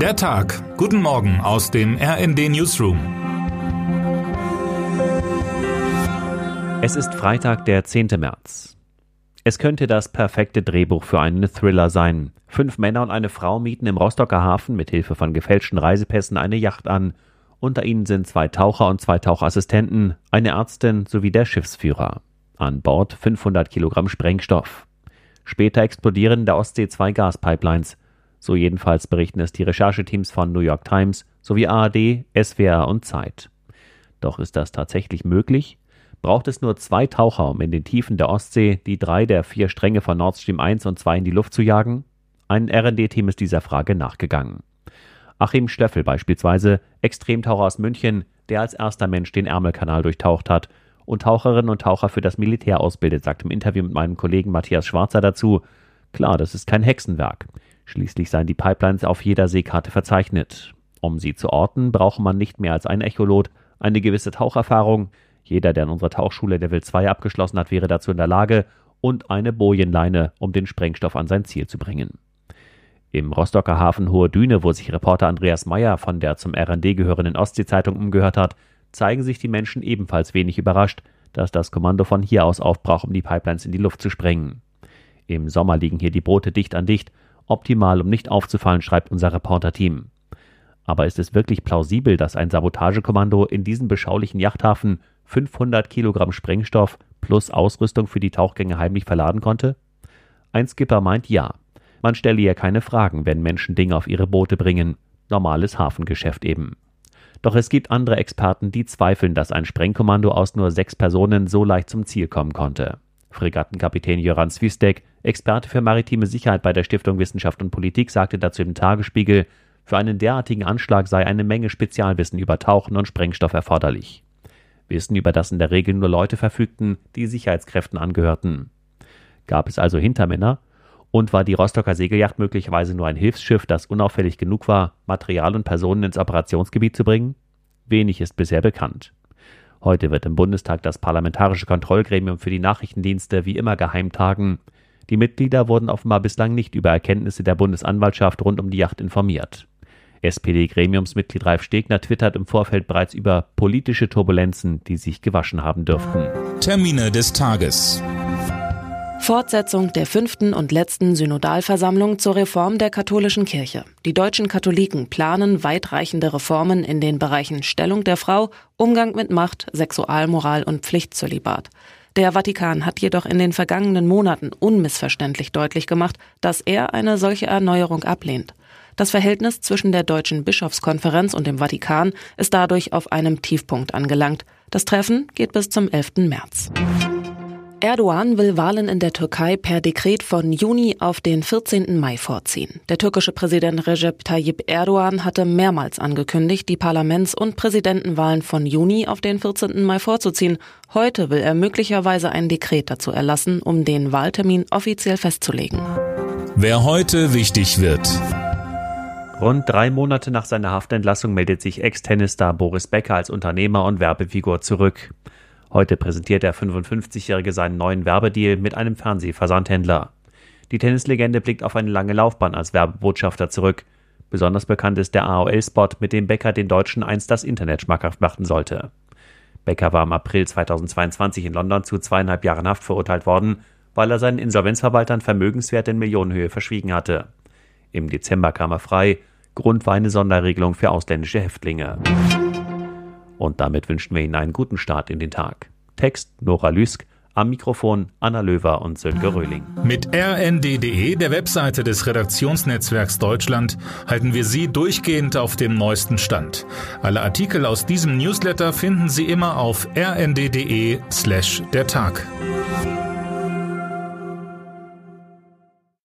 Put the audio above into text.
Der Tag. Guten Morgen aus dem RND Newsroom. Es ist Freitag, der 10. März. Es könnte das perfekte Drehbuch für einen Thriller sein. Fünf Männer und eine Frau mieten im Rostocker Hafen mit Hilfe von gefälschten Reisepässen eine Yacht an. Unter ihnen sind zwei Taucher und zwei Tauchassistenten, eine Ärztin sowie der Schiffsführer. An Bord 500 Kilogramm Sprengstoff. Später explodieren in der Ostsee zwei Gaspipelines. So jedenfalls berichten es die Rechercheteams von New York Times sowie ARD, SWR und Zeit. Doch ist das tatsächlich möglich? Braucht es nur zwei Taucher, um in den Tiefen der Ostsee die drei der vier Stränge von Nord Stream 1 und 2 in die Luft zu jagen? Ein RD-Team ist dieser Frage nachgegangen. Achim Stöffel beispielsweise, Extremtaucher aus München, der als erster Mensch den Ärmelkanal durchtaucht hat und Taucherinnen und Taucher für das Militär ausbildet, sagt im Interview mit meinem Kollegen Matthias Schwarzer dazu. Klar, das ist kein Hexenwerk. Schließlich seien die Pipelines auf jeder Seekarte verzeichnet. Um sie zu orten, brauche man nicht mehr als ein Echolot, eine gewisse Taucherfahrung, jeder, der in unserer Tauchschule Level 2 abgeschlossen hat, wäre dazu in der Lage, und eine Bojenleine, um den Sprengstoff an sein Ziel zu bringen. Im Rostocker Hafen Hohe Düne, wo sich Reporter Andreas Meyer von der zum RND gehörenden Ostsee-Zeitung umgehört hat, zeigen sich die Menschen ebenfalls wenig überrascht, dass das Kommando von hier aus aufbrach, um die Pipelines in die Luft zu sprengen. Im Sommer liegen hier die Boote dicht an dicht, optimal, um nicht aufzufallen, schreibt unser Reporter-Team. Aber ist es wirklich plausibel, dass ein Sabotagekommando in diesen beschaulichen Yachthafen 500 Kilogramm Sprengstoff plus Ausrüstung für die Tauchgänge heimlich verladen konnte? Ein Skipper meint ja. Man stelle ja keine Fragen, wenn Menschen Dinge auf ihre Boote bringen. Normales Hafengeschäft eben. Doch es gibt andere Experten, die zweifeln, dass ein Sprengkommando aus nur sechs Personen so leicht zum Ziel kommen konnte. Fregattenkapitän Jöran Swistek, Experte für maritime Sicherheit bei der Stiftung Wissenschaft und Politik, sagte dazu im Tagesspiegel, für einen derartigen Anschlag sei eine Menge Spezialwissen über Tauchen und Sprengstoff erforderlich. Wissen, über das in der Regel nur Leute verfügten, die Sicherheitskräften angehörten. Gab es also Hintermänner? Und war die Rostocker Segelyacht möglicherweise nur ein Hilfsschiff, das unauffällig genug war, Material und Personen ins Operationsgebiet zu bringen? Wenig ist bisher bekannt. Heute wird im Bundestag das Parlamentarische Kontrollgremium für die Nachrichtendienste wie immer geheim tagen. Die Mitglieder wurden offenbar bislang nicht über Erkenntnisse der Bundesanwaltschaft rund um die Yacht informiert. SPD-Gremiumsmitglied Ralf Stegner twittert im Vorfeld bereits über politische Turbulenzen, die sich gewaschen haben dürften. Termine des Tages. Fortsetzung der fünften und letzten Synodalversammlung zur Reform der katholischen Kirche. Die deutschen Katholiken planen weitreichende Reformen in den Bereichen Stellung der Frau, Umgang mit Macht, Sexualmoral und Pflichtzölibat. Der Vatikan hat jedoch in den vergangenen Monaten unmissverständlich deutlich gemacht, dass er eine solche Erneuerung ablehnt. Das Verhältnis zwischen der Deutschen Bischofskonferenz und dem Vatikan ist dadurch auf einem Tiefpunkt angelangt. Das Treffen geht bis zum 11. März. Erdogan will Wahlen in der Türkei per Dekret von Juni auf den 14. Mai vorziehen. Der türkische Präsident Recep Tayyip Erdogan hatte mehrmals angekündigt, die Parlaments- und Präsidentenwahlen von Juni auf den 14. Mai vorzuziehen. Heute will er möglicherweise ein Dekret dazu erlassen, um den Wahltermin offiziell festzulegen. Wer heute wichtig wird. Rund drei Monate nach seiner Haftentlassung meldet sich Ex-Tennisstar Boris Becker als Unternehmer und Werbefigur zurück. Heute präsentiert der 55-Jährige seinen neuen Werbedeal mit einem Fernsehversandhändler. Die Tennislegende blickt auf eine lange Laufbahn als Werbebotschafter zurück. Besonders bekannt ist der AOL-Spot, mit dem Becker den Deutschen einst das Internet schmackhaft machen sollte. Becker war im April 2022 in London zu zweieinhalb Jahren Haft verurteilt worden, weil er seinen Insolvenzverwaltern Vermögenswerte in Millionenhöhe verschwiegen hatte. Im Dezember kam er frei. Grund war eine Sonderregelung für ausländische Häftlinge. Und damit wünschen wir Ihnen einen guten Start in den Tag. Text Nora Lüsk, am Mikrofon Anna Löwer und Sönke Röhling. Mit rnd.de, der Webseite des Redaktionsnetzwerks Deutschland, halten wir Sie durchgehend auf dem neuesten Stand. Alle Artikel aus diesem Newsletter finden Sie immer auf rnd.de slash der Tag.